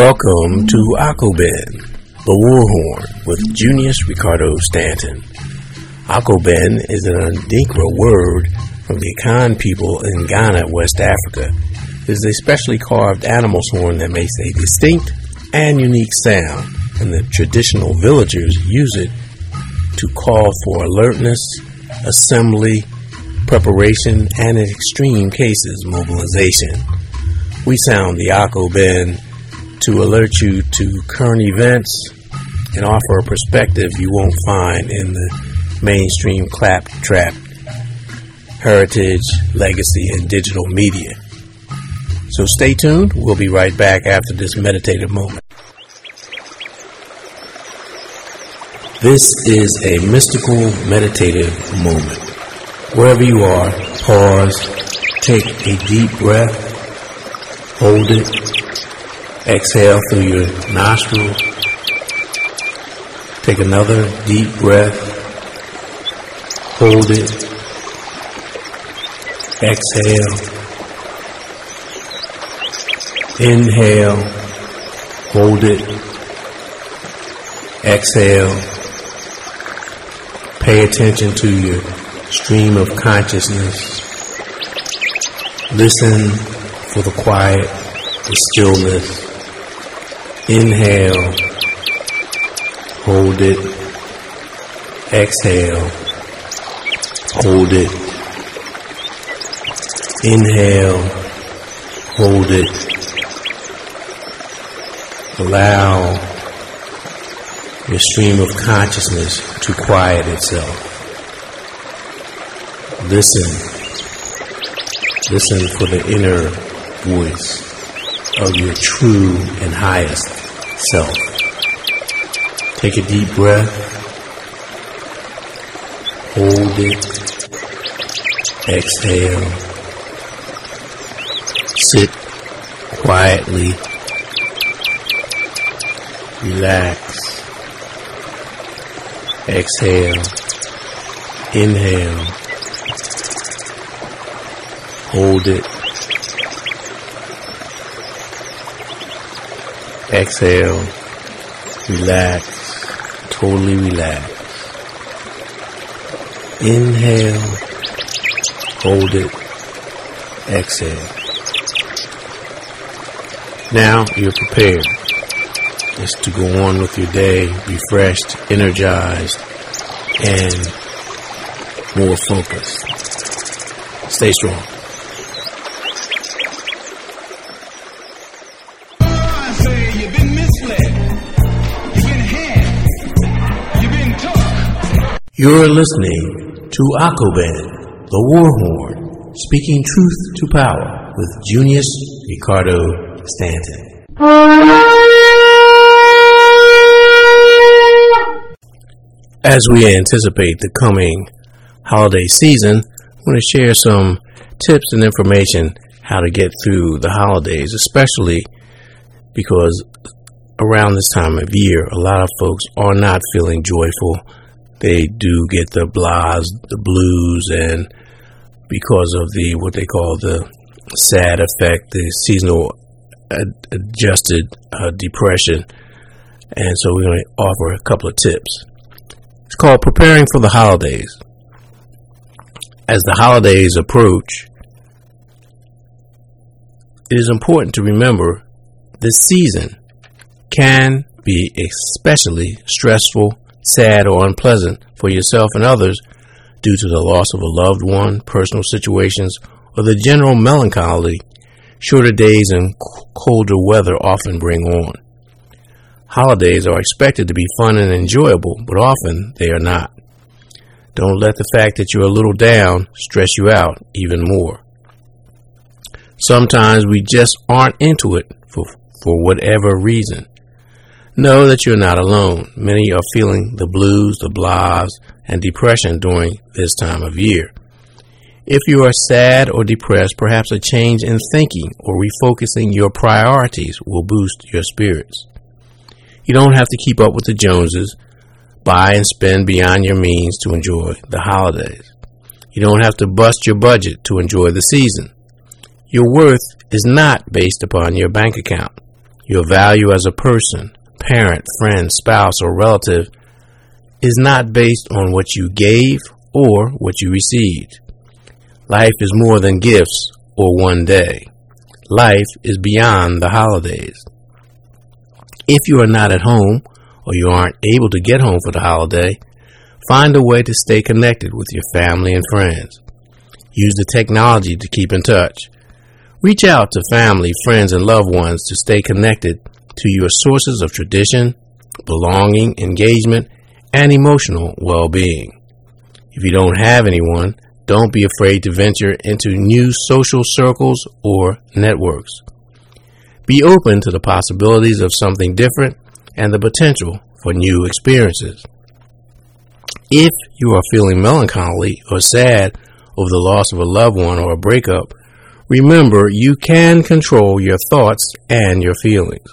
Welcome to Akoben, the Warhorn, with Junius Ricardo Stanton. Akoben is an Adinkra word from the Akan people in Ghana, West Africa. It is a specially carved animal's horn that makes a distinct and unique sound, and the traditional villagers use it to call for alertness, assembly, preparation, and in extreme cases, mobilization. We sound the Akoben to alert you to current events and offer a perspective you won't find in the mainstream claptrap heritage, legacy, and digital media. So stay tuned. We'll be right back after this meditative moment. This is a mystical meditative moment. Wherever you are, pause, take a deep breath, hold it, Exhale through your nostrils. Take another deep breath. Hold it. Exhale. Inhale. Hold it. Exhale. Pay attention to your stream of consciousness. Listen for the quiet, the stillness. Inhale. Hold it. Exhale. Hold it. Inhale. Hold it. Allow your stream of consciousness to quiet itself. Listen. Listen for the inner voice of your true and highest self. Take a deep breath. Hold it. Exhale. Sit quietly. Relax. Exhale. Inhale. Hold it. Exhale. Relax. Totally relax. Inhale. Hold it. Exhale. Now you're prepared. Just to go on with your day, refreshed, energized, and more focused. Stay strong. You're listening to Akoben, the Warhorn, speaking truth to power with Junius Ricardo Stanton. As we anticipate the coming holiday season, I want to share some tips and information how to get through the holidays, especially because around this time of year, a lot of folks are not feeling joyful they do get the blahs, the blues, and because of the what they call the sad effect, the seasonal ad- adjusted uh, depression. And so we're going to offer a couple of tips. It's called preparing for the holidays. As the holidays approach, it is important to remember this season can be especially stressful sad, or unpleasant for yourself and others due to the loss of a loved one, personal situations, or the general melancholy shorter days and colder weather often bring on. Holidays are expected to be fun and enjoyable, but often they are not. Don't let the fact that you're a little down stress you out even more. Sometimes we just aren't into it for, for whatever reason. Know that you're not alone. Many are feeling the blues, the blahs, and depression during this time of year. If you are sad or depressed, perhaps a change in thinking or refocusing your priorities will boost your spirits. You don't have to keep up with the Joneses, buy and spend beyond your means to enjoy the holidays. You don't have to bust your budget to enjoy the season. Your worth is not based upon your bank account. Your value as a person, parent, friend, spouse, or relative is not based on what you gave or what you received. Life is more than gifts or one day. Life is beyond the holidays. If you are not at home or you aren't able to get home for the holiday, find a way to stay connected with your family and friends. Use the technology to keep in touch. Reach out to family, friends, and loved ones to stay connected to your sources of tradition, belonging, engagement, and emotional well being. If you don't have anyone, don't be afraid to venture into new social circles or networks. Be open to the possibilities of something different and the potential for new experiences. If you are feeling melancholy or sad over the loss of a loved one or a breakup, remember you can control your thoughts and your feelings.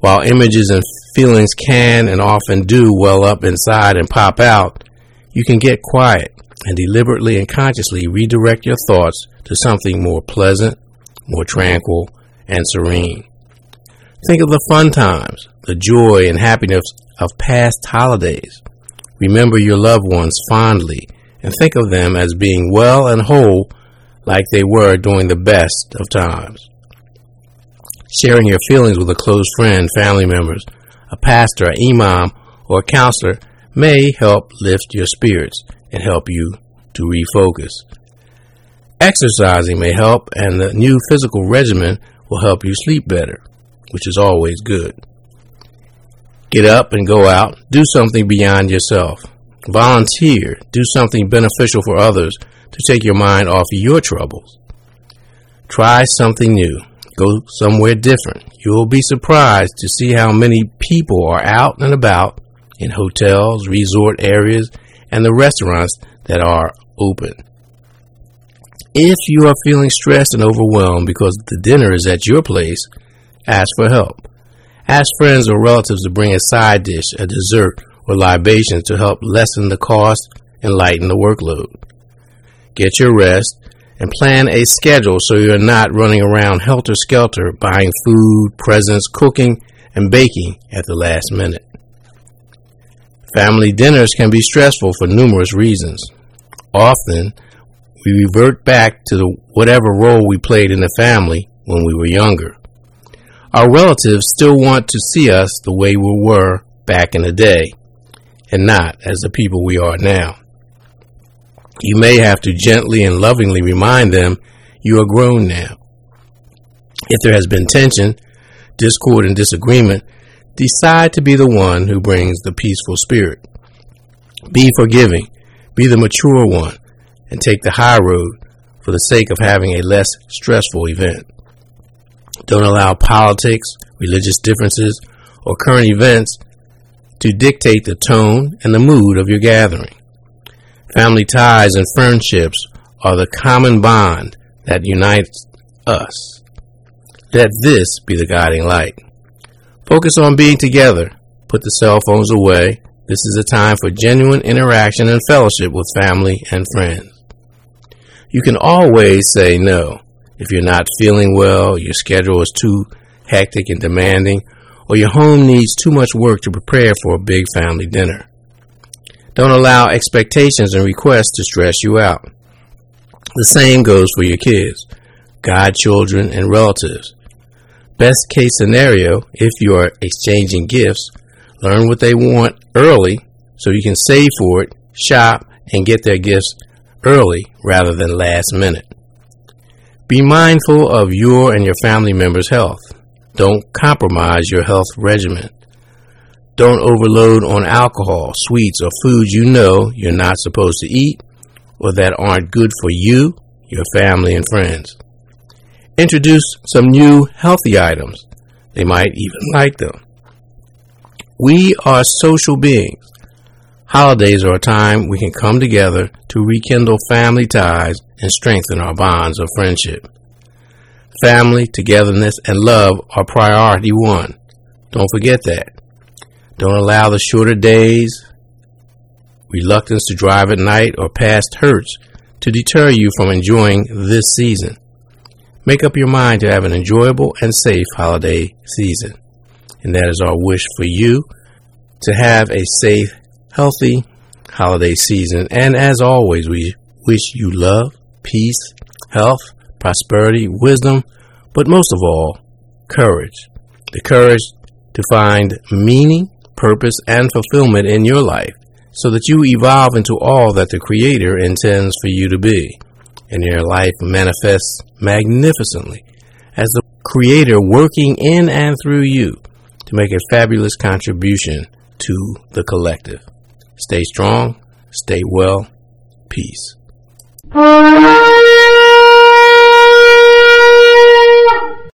While images and feelings can and often do well up inside and pop out, you can get quiet and deliberately and consciously redirect your thoughts to something more pleasant, more tranquil, and serene. Think of the fun times, the joy and happiness of past holidays. Remember your loved ones fondly and think of them as being well and whole like they were during the best of times. Sharing your feelings with a close friend, family members, a pastor, an imam, or a counselor may help lift your spirits and help you to refocus. Exercising may help, and the new physical regimen will help you sleep better, which is always good. Get up and go out. Do something beyond yourself. Volunteer. Do something beneficial for others to take your mind off your troubles. Try something new. Go somewhere different. You will be surprised to see how many people are out and about in hotels, resort areas, and the restaurants that are open. If you are feeling stressed and overwhelmed because the dinner is at your place, ask for help. Ask friends or relatives to bring a side dish, a dessert, or libations to help lessen the cost and lighten the workload. Get your rest and plan a schedule so you're not running around helter skelter buying food, presents, cooking, and baking at the last minute. Family dinners can be stressful for numerous reasons. Often, we revert back to the, whatever role we played in the family when we were younger. Our relatives still want to see us the way we were back in the day, and not as the people we are now. You may have to gently and lovingly remind them you are grown now. If there has been tension, discord, and disagreement, Decide to be the one who brings the peaceful spirit. Be forgiving. Be the mature one and take the high road for the sake of having a less stressful event. Don't allow politics, religious differences, or current events to dictate the tone and the mood of your gathering. Family ties and friendships are the common bond that unites us. Let this be the guiding light. Focus on being together. Put the cell phones away. This is a time for genuine interaction and fellowship with family and friends. You can always say no. If you're not feeling well, your schedule is too hectic and demanding, or your home needs too much work to prepare for a big family dinner. Don't allow expectations and requests to stress you out. The same goes for your kids, godchildren, and relatives. Best case scenario, if you are exchanging gifts, learn what they want early so you can save for it, shop, and get their gifts early rather than last minute. Be mindful of your and your family members' health. Don't compromise your health regimen. Don't overload on alcohol, sweets, or foods you know you're not supposed to eat or that aren't good for you, your family, and friends. Introduce some new healthy items. They might even like them. We are social beings. Holidays are a time we can come together to rekindle family ties and strengthen our bonds of friendship. Family, togetherness, and love are priority one. Don't forget that. Don't allow the shorter days, reluctance to drive at night, or past hurts to deter you from enjoying this season. Make up your mind to have an enjoyable and safe holiday season. And that is our wish for you to have a safe, healthy holiday season. And as always, we wish you love, peace, health, prosperity, wisdom, but most of all, courage. The courage to find meaning, purpose, and fulfillment in your life so that you evolve into all that the Creator intends for you to be. And your life manifests magnificently as the Creator working in and through you to make a fabulous contribution to the collective. Stay strong, stay well, peace.